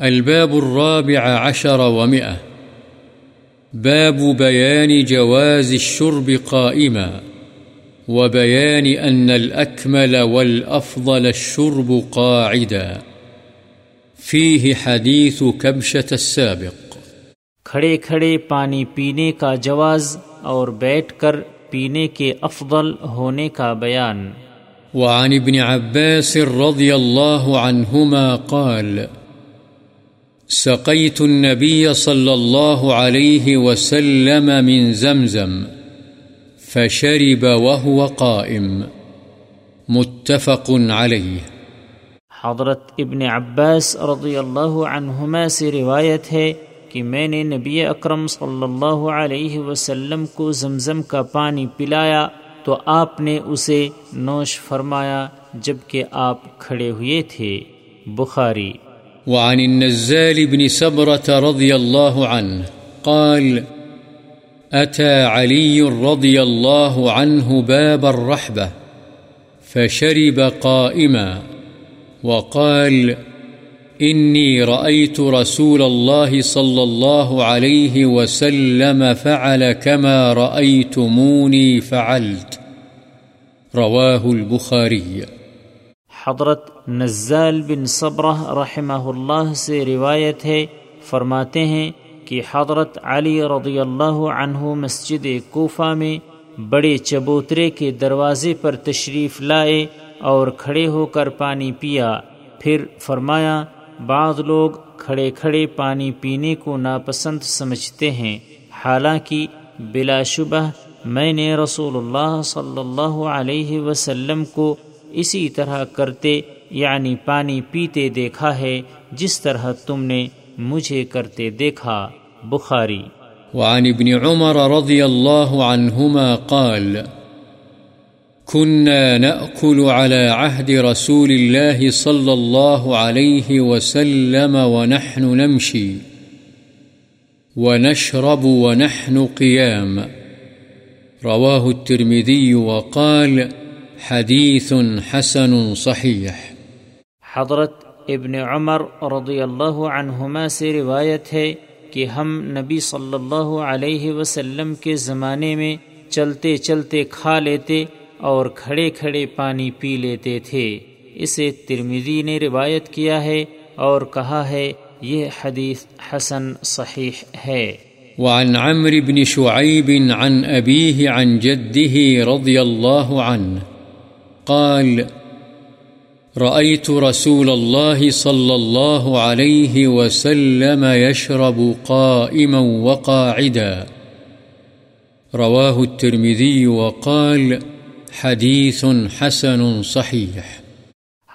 الباب الرابع عشر ومئة. باب بيان جواز الشرب قائما وبيان أن الأكمل والأفضل الشرب قاعدا. فيه حديث كبشة السابق. کھڑے کھڑے پانی پینے کا جواز اور بیٹھ کر پینے کے افضل ہونے کا بیان۔ وعن ابن عباس رضي الله عنهما قال سقيت النبي صلى الله عليه وسلم من زمزم، فشرب وهو قائم. متفق عليه. حضرت ابن عباس رضی اللہ عنہما سے روایت ہے کہ میں نے نبی اکرم صلی اللہ علیہ وسلم کو زمزم کا پانی پلایا تو آپ نے اسے نوش فرمایا جبکہ آپ کھڑے ہوئے تھے۔ بخاری۔ وعن النزال بن سبرة رضي الله عنه قال، أتى علي رضي الله عنه باب الرحبة، فشرب قائما وقال، إني رأيت رسول الله صلى الله عليه وسلم فعل كما رأيتموني فعلت. رواه البخاري. حضرت نزال بن صبرہ رحمہ اللہ سے روایت ہے، فرماتے ہیں کہ حضرت علی رضی اللہ عنہ مسجد کوفہ میں بڑے چبوترے کے دروازے پر تشریف لائے اور کھڑے ہو کر پانی پیا۔ پھر فرمایا، بعض لوگ کھڑے کھڑے پانی پینے کو ناپسند سمجھتے ہیں۔ حالانکہ بلا شبہ میں نے رسول اللہ صلی اللہ علیہ وسلم کو اسی طرح کرتے یعنی پانی پیتے دیکھا ہے، جس طرح تم نے مجھے کرتے دیکھا، بخاری۔ وعن ابن عمر رضي الله عنهما قال كنا نأكل على عهد رسول الله صلى الله عليه وسلم ونحن نمشي ونشرب ونحن قيام رواه الترمذي وقال حديث حسن صحيح حضرت ابن عمر رضی اللہ عنہما سے روایت ہے کہ ہم نبی صلی اللہ علیہ وسلم کے زمانے میں چلتے چلتے کھا لیتے اور کھڑے کھڑے پانی پی لیتے تھے۔ اسے ترمیدی نے روایت کیا ہے اور کہا ہے یہ حدیث حسن صحیح ہے۔ وعن عمرو بن شعيب عن أبيه عن جده رضي الله عنه قال، رأيت رسول الله صلى الله عليه وسلم يشرب قائما وقاعدا. رواه الترمذي وقال، حديث حسن صحيح.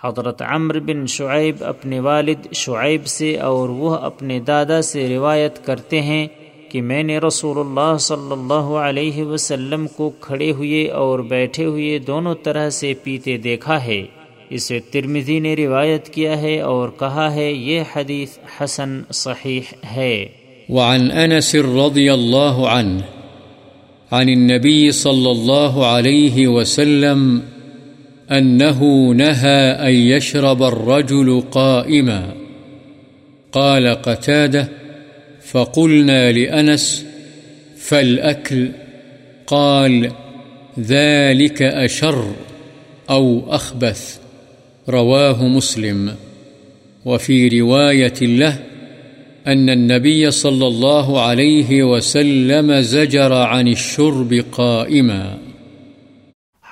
حضرت عمر بن شعیب اپنے والد شعیب سے اور وہ اپنے دادا سے روایت کرتے ہیں کہ میں نے رسول اللہ صلی اللہ علیہ وسلم کو کھڑے ہوئے اور بیٹھے ہوئے دونوں طرح سے پیتے دیکھا ہے۔ اسے ترمزی نے روایت کیا ہے اور کہا ہے، یہ حدیث حسن صحیح ہے۔ وعن انس رضی اللہ عنہ، عن النبي صلى الله عليه وسلم أنه نهى أن يشرب الرجل قائما۔ قال قتاده فقلنا لأنس، فالأكل، قال ذلك أشر أو أخبث، رواه مسلم. وفي رواية له، أن النبي صلى الله عليه وسلم زجر عن الشرب قائما۔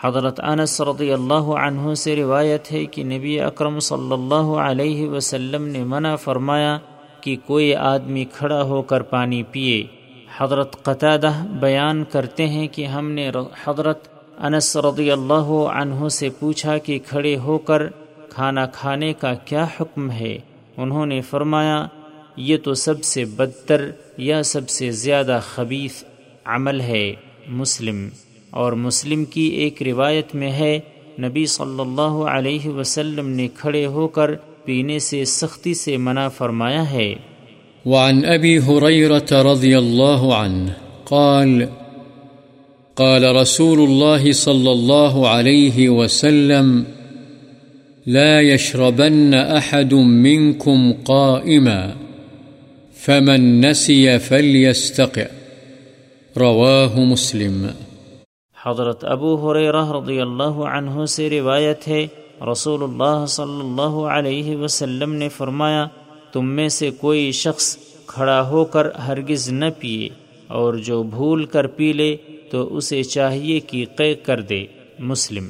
حضرت انس رضی اللہ عنہ سے روایت ہے کہ نبی اکرم صلی اللہ علیہ وسلم نے منع فرمایا کہ کوئی آدمی کھڑا ہو کر پانی پیے۔ حضرت قطادہ بیان کرتے ہیں کہ ہم نے حضرت انس رضی اللہ عنہ سے پوچھا کہ کھڑے ہو کر کھانا کھانے کا کیا حکم ہے؟ انہوں نے فرمایا، یہ تو سب سے بدتر یا سب سے زیادہ خبیث عمل ہے مسلم۔ اور مسلم کی ایک روایت میں ہے، نبی صلی اللہ علیہ وسلم نے کھڑے ہو کر پینے سے سختی سے منع فرمایا ہے۔ وعن ابی حریرة رضی اللہ عنہ قال قال رسول الله صلى الله عليه وسلم لا يشربن أحد منكم قائما فمن نسي فليستقع رواه مسلم۔ حضرت ابو حریرہ رضی اللہ عنہ سے روایت ہے رسول اللہ صلی اللہ علیہ وسلم نے فرمایا، تم میں سے کوئی شخص کھڑا ہو کر ہرگز نہ پیے اور جو بھول کر پی لے تو اسے چاہیے کہ قے کر دے، مسلم۔